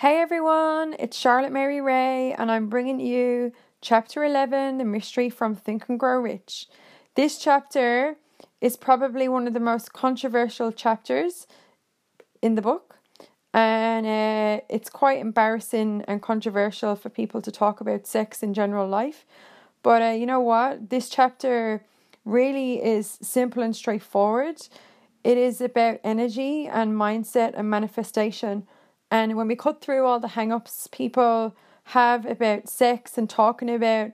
Hey everyone, it's Charlotte Mary Ray, and I'm bringing you chapter 11 The Mystery from Think and Grow Rich. This chapter is probably one of the most controversial chapters in the book, and uh, it's quite embarrassing and controversial for people to talk about sex in general life. But uh, you know what? This chapter really is simple and straightforward. It is about energy and mindset and manifestation. And when we cut through all the hang ups people have about sex and talking about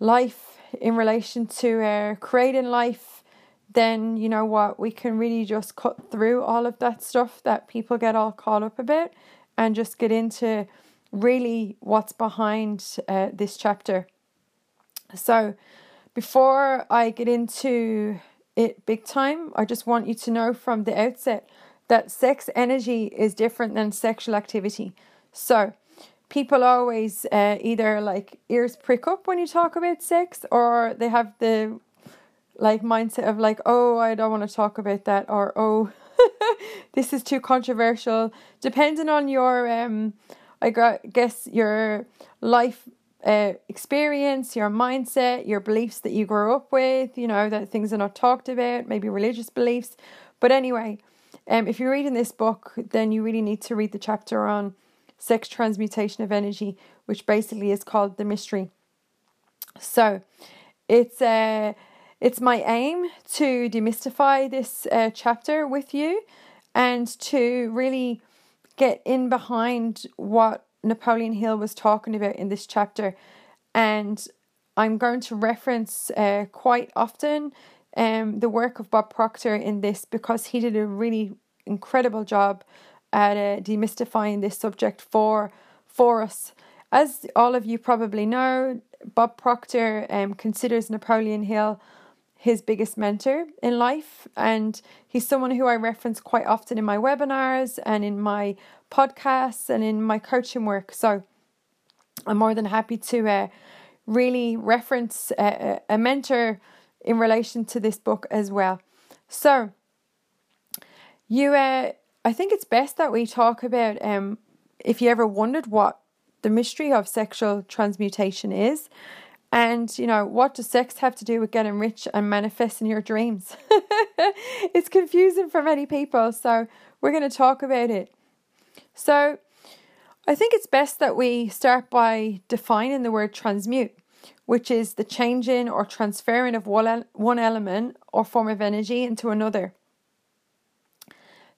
life in relation to uh, creating life, then you know what? We can really just cut through all of that stuff that people get all caught up about and just get into really what's behind uh, this chapter. So, before I get into it big time, I just want you to know from the outset that sex energy is different than sexual activity. So, people always uh, either like ears prick up when you talk about sex or they have the like mindset of like, oh, I don't want to talk about that, or oh, this is too controversial. Depending on your, um, I guess your life uh, experience, your mindset, your beliefs that you grew up with, you know, that things are not talked about, maybe religious beliefs. But anyway, um, if you're reading this book, then you really need to read the chapter on sex transmutation of energy, which basically is called the mystery. So, it's uh, it's my aim to demystify this uh, chapter with you, and to really get in behind what Napoleon Hill was talking about in this chapter, and I'm going to reference uh, quite often um, the work of Bob Proctor in this because he did a really incredible job at uh, demystifying this subject for for us. As all of you probably know, Bob Proctor um, considers Napoleon Hill his biggest mentor in life, and he's someone who I reference quite often in my webinars and in my podcasts and in my coaching work. So I'm more than happy to uh, really reference a, a mentor in relation to this book as well. So, you, uh, I think it's best that we talk about um, if you ever wondered what the mystery of sexual transmutation is. And, you know, what does sex have to do with getting rich and manifesting your dreams? it's confusing for many people. So, we're going to talk about it. So, I think it's best that we start by defining the word transmute which is the changing or transferring of one, element or form of energy into another.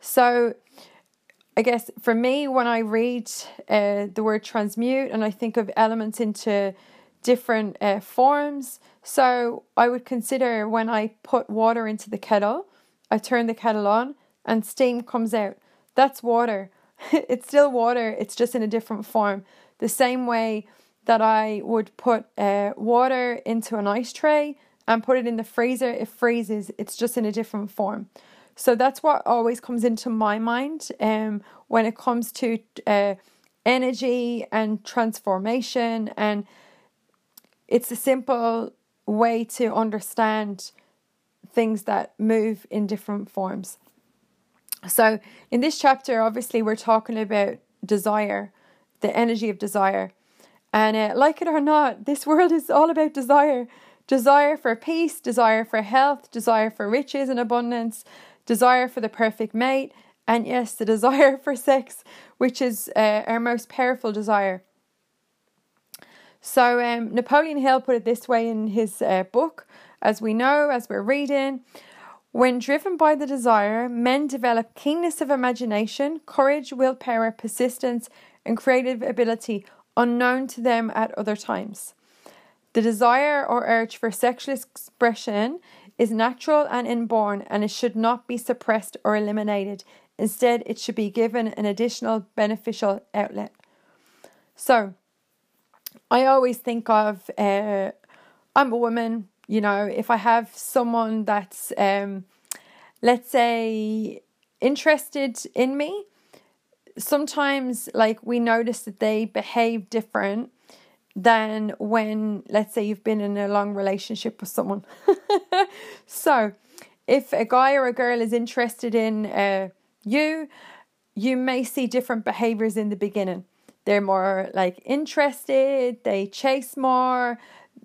So, I guess for me, when I read uh, the word transmute and I think of elements into different uh, forms, so I would consider when I put water into the kettle, I turn the kettle on and steam comes out. That's water. it's still water, it's just in a different form. The same way that I would put uh, water into an ice tray and put it in the freezer. It freezes, it's just in a different form. So that's what always comes into my mind um, when it comes to uh, energy and transformation. And it's a simple way to understand things that move in different forms. So, in this chapter, obviously, we're talking about desire, the energy of desire. And uh, like it or not, this world is all about desire desire for peace, desire for health, desire for riches and abundance, desire for the perfect mate, and yes, the desire for sex, which is uh, our most powerful desire. So, um, Napoleon Hill put it this way in his uh, book, as we know, as we're reading. When driven by the desire, men develop keenness of imagination, courage, willpower, persistence, and creative ability unknown to them at other times. The desire or urge for sexual expression is natural and inborn, and it should not be suppressed or eliminated. Instead, it should be given an additional beneficial outlet. So, I always think of uh, I'm a woman, you know, if I have someone that's, um, let's say, interested in me, sometimes like we notice that they behave different than when let's say you've been in a long relationship with someone so if a guy or a girl is interested in uh, you you may see different behaviors in the beginning. They're more like interested, they chase more.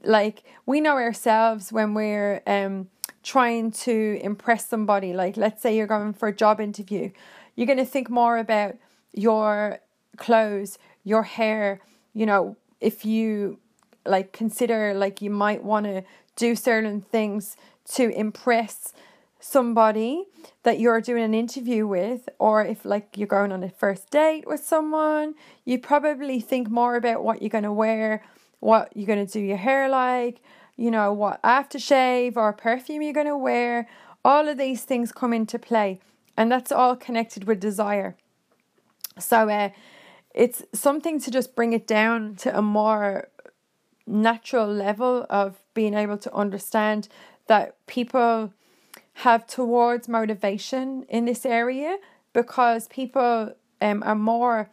Like we know ourselves when we're um trying to impress somebody. Like let's say you're going for a job interview. You're going to think more about your clothes, your hair, you know, if you like consider like you might want to do certain things to impress somebody that you're doing an interview with or if like you're going on a first date with someone you probably think more about what you're going to wear what you're going to do your hair like you know what aftershave or perfume you're going to wear. All of these things come into play and that's all connected with desire so uh, it's something to just bring it down to a more natural level of being able to understand that people have towards motivation in this area because people um, are more,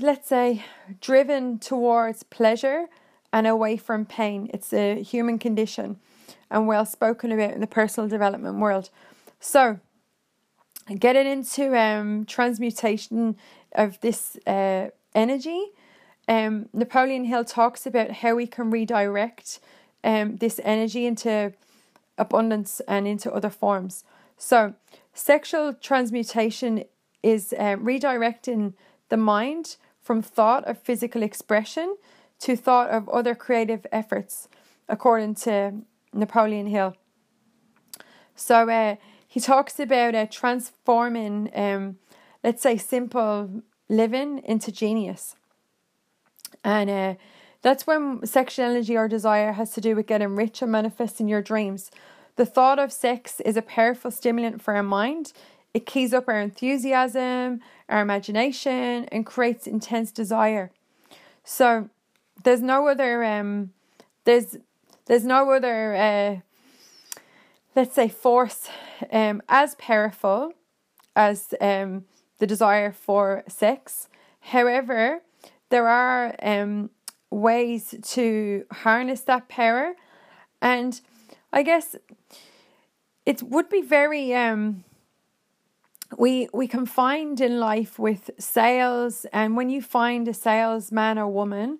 let's say, driven towards pleasure and away from pain. It's a human condition and well spoken about in the personal development world. So, getting into um, transmutation of this uh, energy, um, Napoleon Hill talks about how we can redirect um, this energy into abundance and into other forms. So, sexual transmutation is uh, redirecting the mind from thought of physical expression to thought of other creative efforts, according to Napoleon Hill. So, uh, he talks about uh, transforming, um, let's say, simple living into genius. And uh, that's when sexual energy or desire has to do with getting rich and manifesting your dreams. The thought of sex is a powerful stimulant for our mind. It keys up our enthusiasm, our imagination, and creates intense desire. So there's no other um there's there's no other uh let's say force um as powerful as um the desire for sex. However, there are um ways to harness that power. And I guess it would be very um we we can find in life with sales and when you find a salesman or woman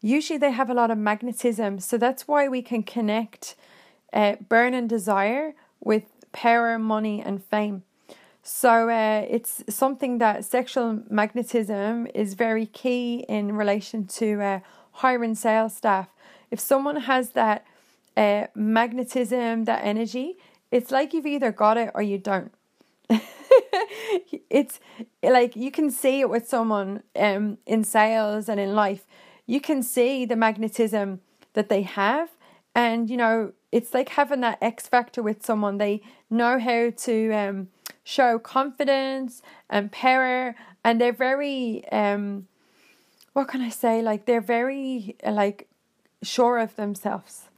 usually they have a lot of magnetism so that's why we can connect uh, burn and desire with power money and fame so uh, it's something that sexual magnetism is very key in relation to uh, hiring sales staff. If someone has that uh, magnetism, that energy, it's like you've either got it or you don't. it's like you can see it with someone um, in sales and in life. You can see the magnetism that they have, and you know it's like having that X factor with someone. They know how to um, show confidence and power, and they're very um, what can I say? Like they're very like sure of themselves.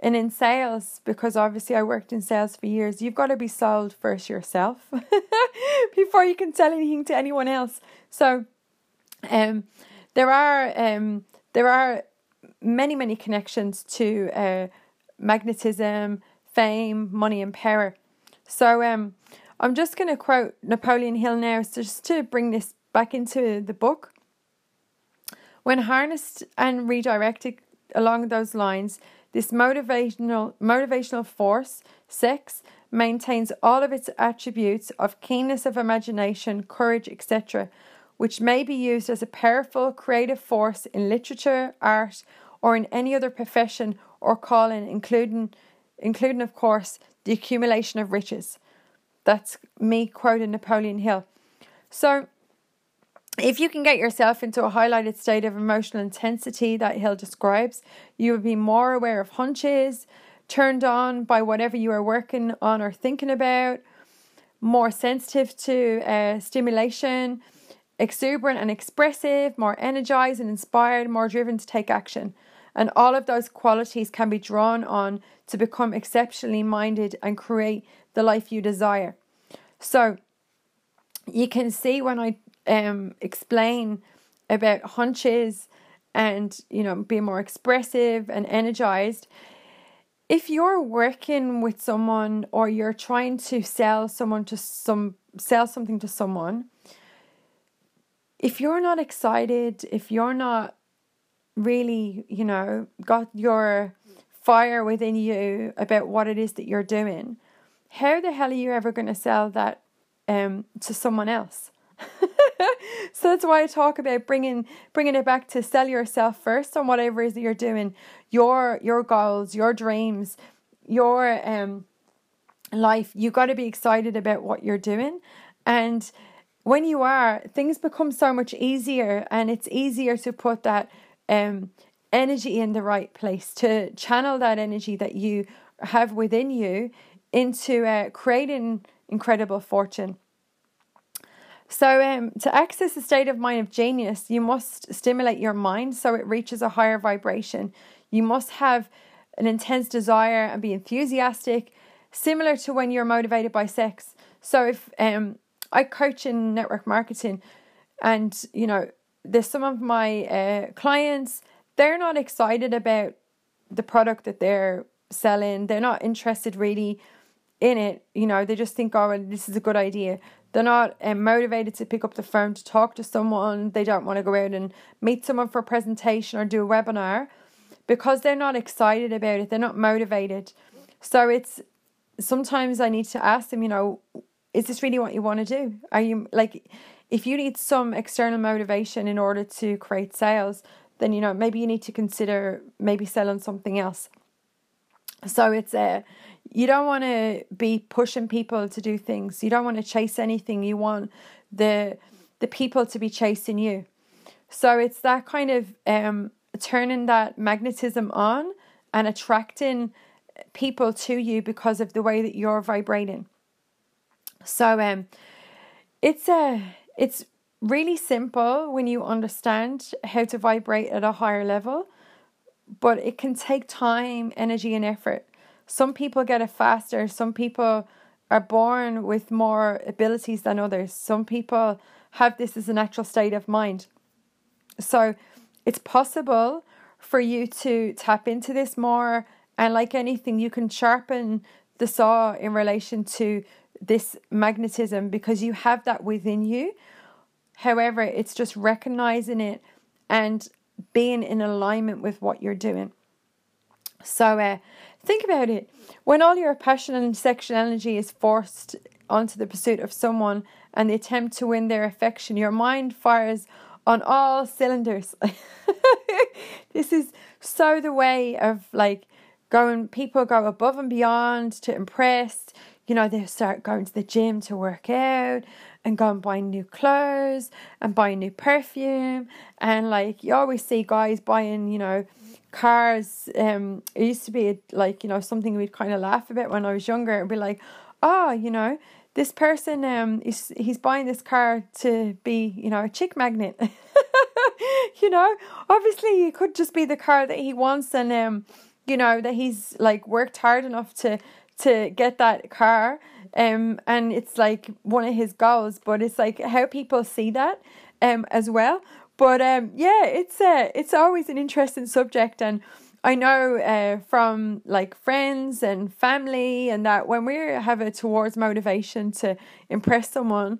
And in sales, because obviously I worked in sales for years, you've got to be sold first yourself before you can sell anything to anyone else. So, um, there are um there are many many connections to uh magnetism, fame, money, and power. So, um, I'm just going to quote Napoleon Hill now, just to bring this back into the book. When harnessed and redirected along those lines, this motivational motivational force, sex, maintains all of its attributes of keenness of imagination, courage, etc., which may be used as a powerful creative force in literature, art, or in any other profession or calling, including including of course the accumulation of riches. That's me quoting Napoleon Hill. So if you can get yourself into a highlighted state of emotional intensity that Hill describes, you will be more aware of hunches, turned on by whatever you are working on or thinking about, more sensitive to uh, stimulation, exuberant and expressive, more energized and inspired, more driven to take action. And all of those qualities can be drawn on to become exceptionally minded and create the life you desire. So, you can see when I um, explain about hunches and you know being more expressive and energized if you're working with someone or you're trying to sell someone to some sell something to someone, if you're not excited, if you're not really, you know, got your fire within you about what it is that you're doing, how the hell are you ever going to sell that um, to someone else? so that's why I talk about bringing bringing it back to sell yourself first on whatever it is that you're doing, your your goals, your dreams, your um life. You got to be excited about what you're doing, and when you are, things become so much easier, and it's easier to put that um energy in the right place to channel that energy that you have within you into uh, creating incredible fortune. So, um, to access a state of mind of genius, you must stimulate your mind so it reaches a higher vibration. You must have an intense desire and be enthusiastic, similar to when you're motivated by sex. So, if um, I coach in network marketing, and you know, there's some of my uh, clients, they're not excited about the product that they're selling, they're not interested really in it. You know, they just think, oh, well, this is a good idea. They're not um, motivated to pick up the phone to talk to someone. They don't want to go out and meet someone for a presentation or do a webinar because they're not excited about it. They're not motivated. So it's sometimes I need to ask them, you know, is this really what you want to do? Are you like, if you need some external motivation in order to create sales, then you know maybe you need to consider maybe selling something else. So it's a you don't want to be pushing people to do things. You don't want to chase anything. You want the the people to be chasing you. So it's that kind of um turning that magnetism on and attracting people to you because of the way that you're vibrating. So um it's a it's really simple when you understand how to vibrate at a higher level, but it can take time, energy and effort. Some people get it faster. Some people are born with more abilities than others. Some people have this as a natural state of mind. So it's possible for you to tap into this more. And like anything, you can sharpen the saw in relation to this magnetism because you have that within you. However, it's just recognizing it and being in alignment with what you're doing. So, uh, Think about it. When all your passion and sexual energy is forced onto the pursuit of someone and the attempt to win their affection, your mind fires on all cylinders. this is so the way of like going, people go above and beyond to impress. You know, they start going to the gym to work out and go and buy new clothes and buy new perfume. And like, you always see guys buying, you know, cars um it used to be like you know something we'd kind of laugh about when I was younger and be like oh you know this person um is he's buying this car to be you know a chick magnet you know obviously it could just be the car that he wants and um you know that he's like worked hard enough to to get that car um and it's like one of his goals but it's like how people see that um as well but um, yeah, it's uh, it's always an interesting subject, and I know uh, from like friends and family, and that when we have a towards motivation to impress someone,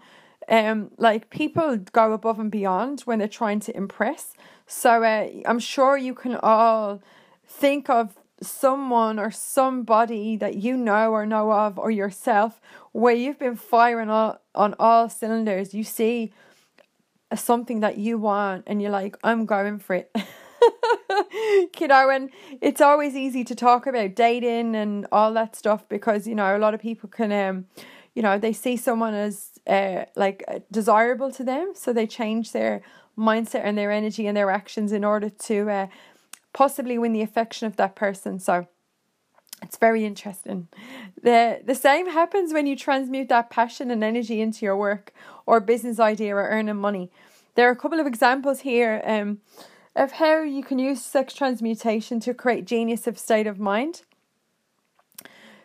um, like people go above and beyond when they're trying to impress. So uh, I'm sure you can all think of someone or somebody that you know or know of or yourself where you've been firing all, on all cylinders. You see something that you want and you're like, I'm going for it. you know, and it's always easy to talk about dating and all that stuff because, you know, a lot of people can, um, you know, they see someone as uh, like uh, desirable to them. So they change their mindset and their energy and their actions in order to uh, possibly win the affection of that person. So, it's very interesting. The the same happens when you transmute that passion and energy into your work or business idea or earning money. There are a couple of examples here um, of how you can use sex transmutation to create genius of state of mind.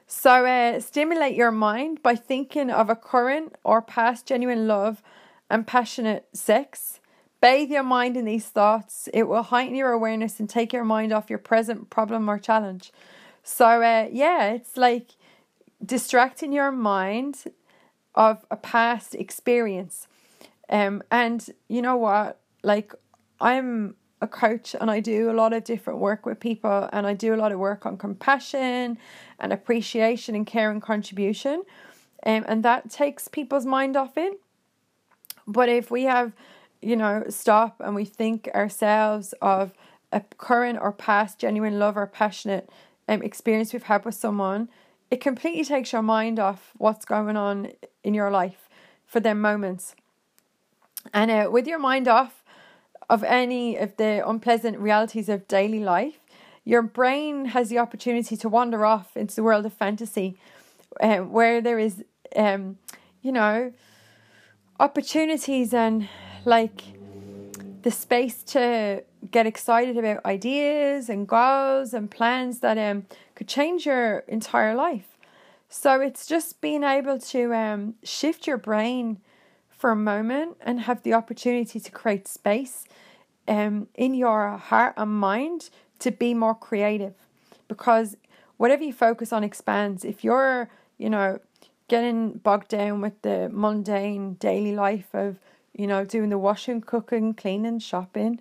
So, uh, stimulate your mind by thinking of a current or past genuine love and passionate sex. Bathe your mind in these thoughts. It will heighten your awareness and take your mind off your present problem or challenge. So uh, yeah, it's like distracting your mind of a past experience. Um, and you know what? Like, I'm a coach and I do a lot of different work with people and I do a lot of work on compassion and appreciation and care and contribution. Um, and that takes people's mind off it. But if we have, you know, stop and we think ourselves of a current or past genuine love or passionate um, experience we've had with someone, it completely takes your mind off what's going on in your life for them moments. And uh, with your mind off of any of the unpleasant realities of daily life, your brain has the opportunity to wander off into the world of fantasy uh, where there is, um, you know, opportunities and like the space to get excited about ideas and goals and plans that um could change your entire life. So it's just being able to um shift your brain for a moment and have the opportunity to create space um in your heart and mind to be more creative because whatever you focus on expands. If you're, you know, getting bogged down with the mundane daily life of, you know, doing the washing, cooking, cleaning, shopping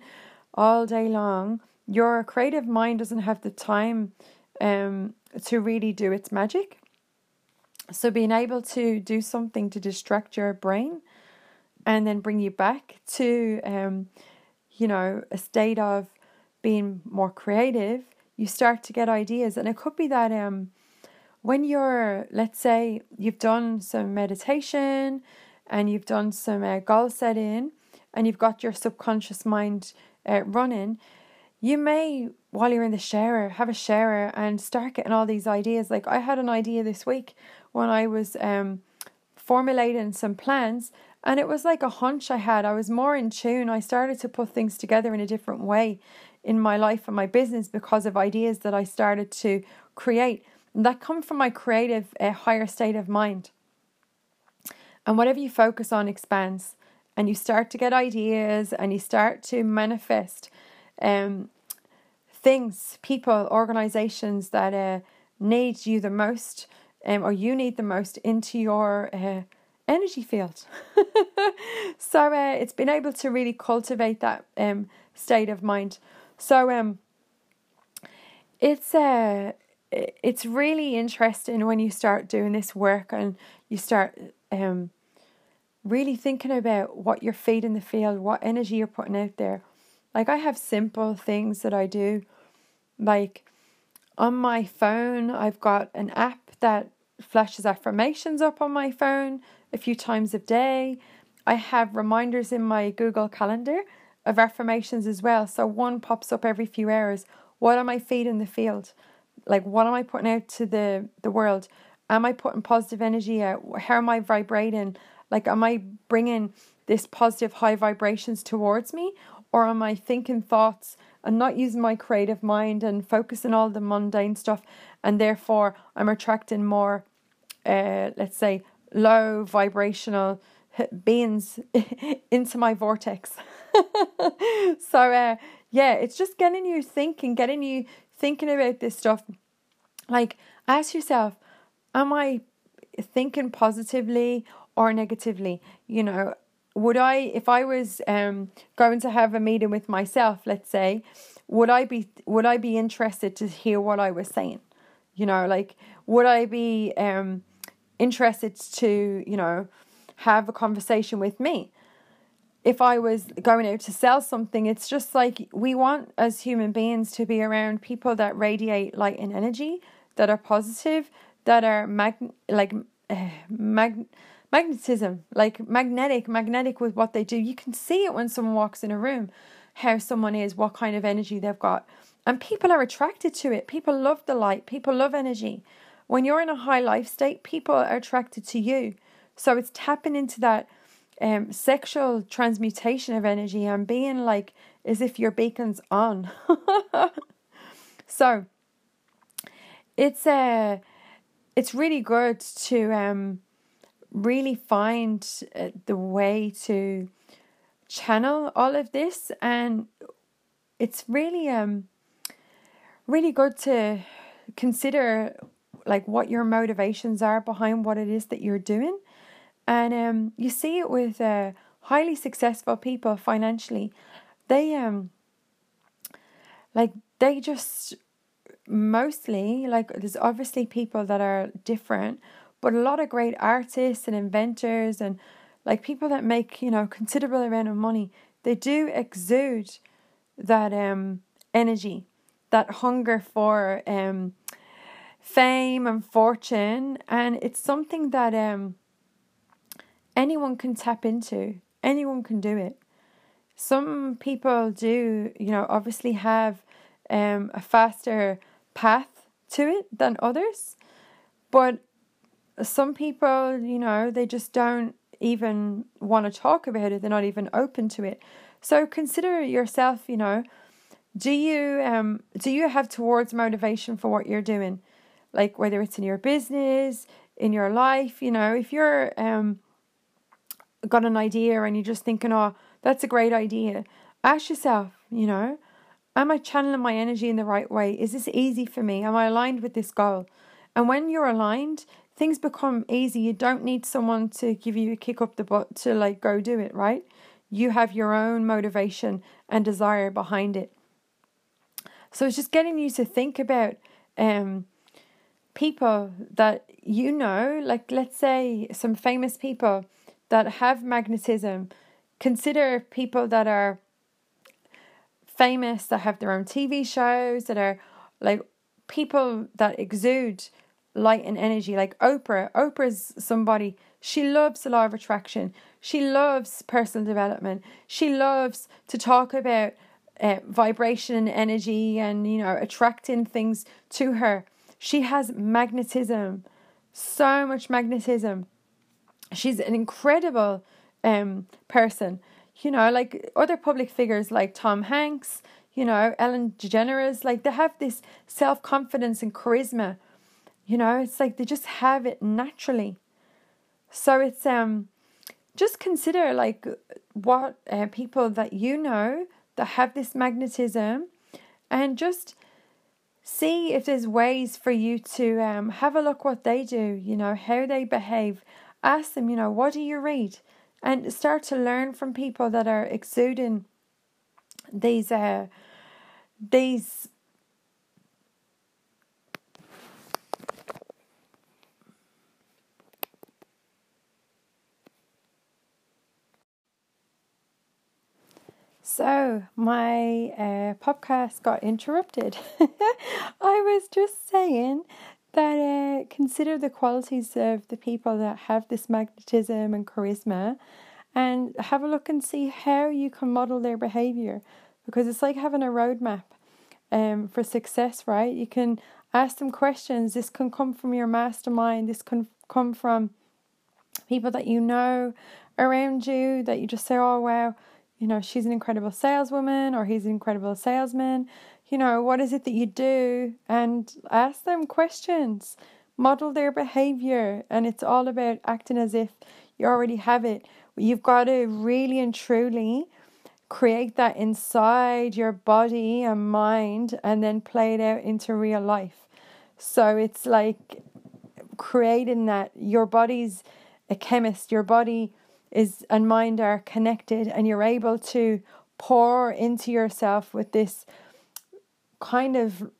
all day long, your creative mind doesn't have the time um, to really do its magic. So being able to do something to distract your brain and then bring you back to um, you know, a state of being more creative, you start to get ideas. And it could be that um when you're, let's say, you've done some meditation and you've done some uh, goal setting and you've got your subconscious mind uh, running, you may, while you're in the shower, have a shower and start getting all these ideas. Like I had an idea this week when I was um, formulating some plans, and it was like a hunch I had. I was more in tune. I started to put things together in a different way in my life and my business because of ideas that I started to create that come from my creative uh, higher state of mind. And whatever you focus on expands, and you start to get ideas, and you start to manifest um, things, people, organizations that uh, need you the most, um, or you need the most into your uh, energy field. so uh, it's been able to really cultivate that um, state of mind. So um, it's uh, it's really interesting when you start doing this work and you start um, really thinking about what you're feeding the field, what energy you're putting out there. Like I have simple things that I do, like on my phone, I've got an app that flashes affirmations up on my phone a few times a day. I have reminders in my Google Calendar of affirmations as well. So one pops up every few hours. What am I feeding the field? like what am I putting out to the the world? Am I putting positive energy out? How am I vibrating? Like am I bringing this positive high vibrations towards me? Or am I thinking thoughts and not using my creative mind and focusing all the mundane stuff? And therefore I'm attracting more uh let's say low vibrational beings into my vortex. so uh yeah, it's just getting you thinking, getting you thinking about this stuff, like ask yourself, am I thinking positively or negatively? You know, would I if I was um going to have a meeting with myself, let's say, would I be would I be interested to hear what I was saying? You know, like would I be um interested to, you know, have a conversation with me? if I was going out to sell something, it's just like we want as human beings to be around people that radiate light and energy, that are positive, that are mag like uh, mag magnetism, like magnetic, magnetic with what they do. You can see it when someone walks in a room, how someone is, what kind of energy they've got. And people are attracted to it. People love the light. People love energy. When you're in a high life state, people are attracted to you. So it's tapping into that um, sexual transmutation of energy and being like as if your beacon's on. so it's uh, it's really good to um, really find uh, the way to channel all of this and it's really um really good to consider like what your motivations are behind what it is that you're doing And um, you see it with uh, highly successful people financially. They um like they just mostly like there's obviously people that are different, but a lot of great artists and inventors and like people that make, you know, considerable amount of money, they do exude that um energy, that hunger for um fame and fortune and it's something that um anyone can tap into. Anyone can do it. Some people do, you know, obviously have um, a faster path to it than others. But some people, you know, they just don't even want to talk about it. They're not even open to it. So consider yourself, you know, do you um do you have towards motivation for what you're doing? Like whether it's in your business, in your life, you know, if you're um got an idea and you're just thinking, oh, that's a great idea, ask yourself, you know, am I channeling my energy in the right way? Is this easy for me? Am I aligned with this goal? And when you're aligned, things become easy. You don't need someone to give you a kick up the butt to like go do it, right? You have your own motivation and desire behind it. So it's just getting you to think about um people that you know, like let's say some famous people that have magnetism. Consider people that are famous, that have their own TV shows, that are like people that exude light and energy, like Oprah. Oprah's somebody, she loves the law of attraction. She loves personal development. She loves to talk about uh, vibration and energy and, you know, attracting things to her. She has magnetism, so much magnetism she's an incredible um person. You know, like other public figures like Tom Hanks, you know, Ellen DeGeneres, like they have this self confidence and charisma. You know, it's like they just have it naturally. So it's um just consider like what uh, people that you know that have this magnetism and just see if there's ways for you to um, have a look what they do you know how they behave ask them, you know, what do you read? And start to learn from people that are exuding these uh these So, my uh, podcast got interrupted. I was just saying that uh, consider the qualities of the people that have this magnetism and charisma and have a look and see how you can model their behavior because it's like having a roadmap um, for success, right? You can ask them questions. This can come from your mastermind, this can come from people that you know around you that you just say, oh, wow, you know, she's an incredible saleswoman or he's an incredible salesman you know, what is it that you do? And ask them questions, model their behavior. And it's all about acting as if you already have it. You've got to really and truly create that inside your body and mind and then play it out into real life. So it's like creating that your body's a chemist, your body is and mind are connected and you're able to pour into yourself with this kind of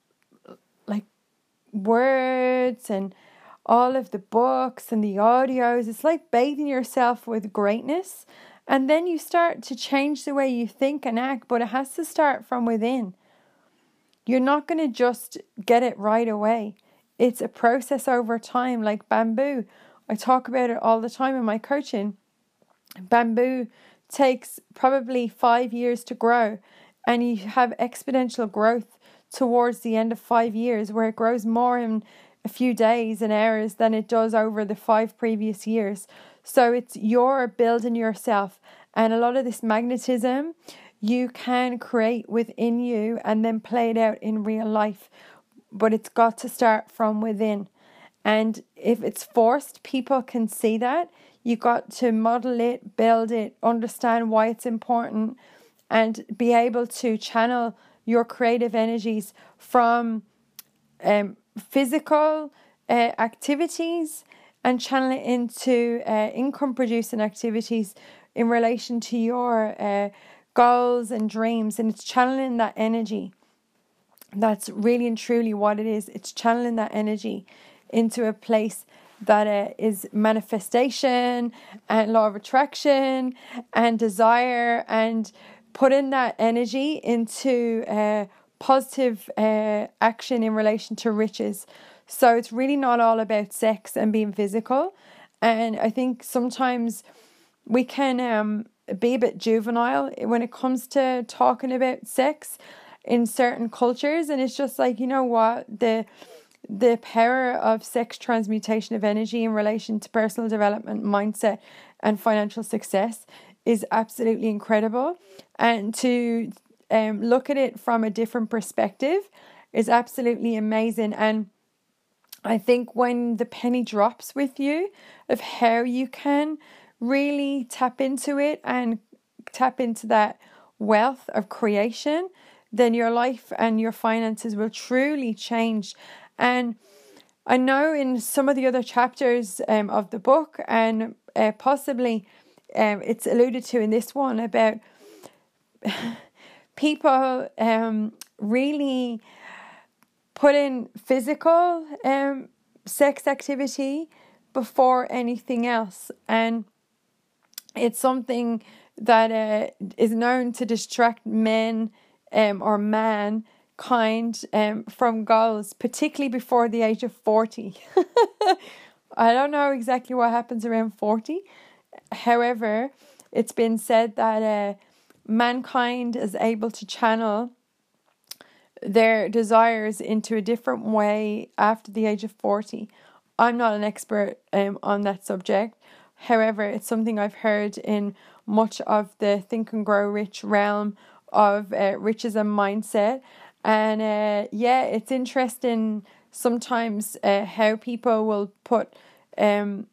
like words and all of the books and the audios. It's like bathing yourself with greatness. And then you start to change the way you think and act, but it has to start from within. You're not going to just get it right away. It's a process over time, like bamboo. I talk about it all the time in my coaching. Bamboo takes probably five years to grow, and you have exponential growth towards the end of five years, where it grows more in a few days and hours than it does over the five previous years. So it's you're building yourself, and a lot of this magnetism you can create within you and then play it out in real life. But it's got to start from within. And if it's forced, people can see that. You got to model it, build it, understand why it's important, and be able to channel your creative energies from um, physical uh, activities and channel it into uh, income producing activities in relation to your uh, goals and dreams. And it's channeling that energy. That's really and truly what it is. It's channeling that energy into a place that it is manifestation and law of attraction and desire and putting that energy into uh, positive uh, action in relation to riches. So it's really not all about sex and being physical. And I think sometimes we can um, be a bit juvenile when it comes to talking about sex in certain cultures. And it's just like, you know what? The the power of sex transmutation of energy in relation to personal development, mindset, and financial success is absolutely incredible. And to um, look at it from a different perspective is absolutely amazing. And I think when the penny drops with you of how you can really tap into it and tap into that wealth of creation, then your life and your finances will truly change. And I know in some of the other chapters um, of the book, and uh, possibly um, it's alluded to in this one about people um, really putting physical um, sex activity before anything else. And it's something that uh, is known to distract men um, or man kind um, from goals, particularly before the age of 40. I don't know exactly what happens around 40. However, it's been said that uh, mankind is able to channel their desires into a different way after the age of 40. I'm not an expert um, on that subject. However, it's something I've heard in much of the Think and Grow Rich realm of uh, riches and mindset. And uh, yeah, it's interesting sometimes uh, how people will put um,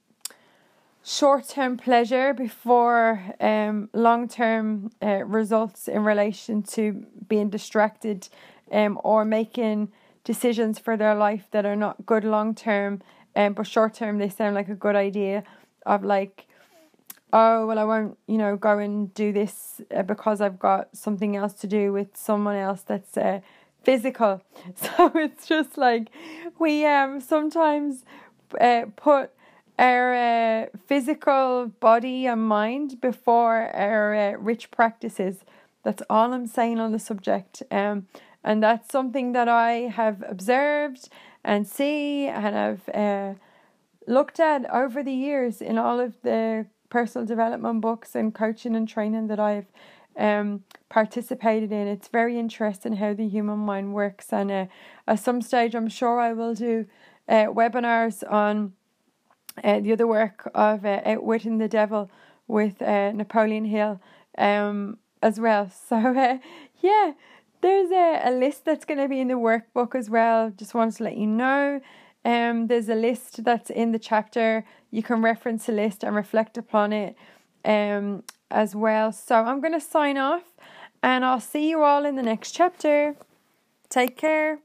short term pleasure before um, long term uh, results in relation to being distracted um, or making decisions for their life that are not good long term, um, but short term they sound like a good idea of like, oh, well, I won't, you know, go and do this uh, because I've got something else to do with someone else that's uh, physical. So it's just like we um sometimes uh, put our uh, physical body and mind before our uh, rich practices. That's all I'm saying on the subject. Um, and that's something that I have observed and see and I've uh, looked at over the years in all of the personal development books and coaching and training that I've um, participated in. It's very interesting how the human mind works, and uh, at some stage, I'm sure I will do uh, webinars on uh, the other work of uh, Outwitting the Devil with uh, Napoleon Hill um, as well. So, uh, yeah, there's a, a list that's going to be in the workbook as well. Just wanted to let you know. Um, there's a list that's in the chapter. You can reference the list and reflect upon it um, as well. So I'm going to sign off and I'll see you all in the next chapter. Take care.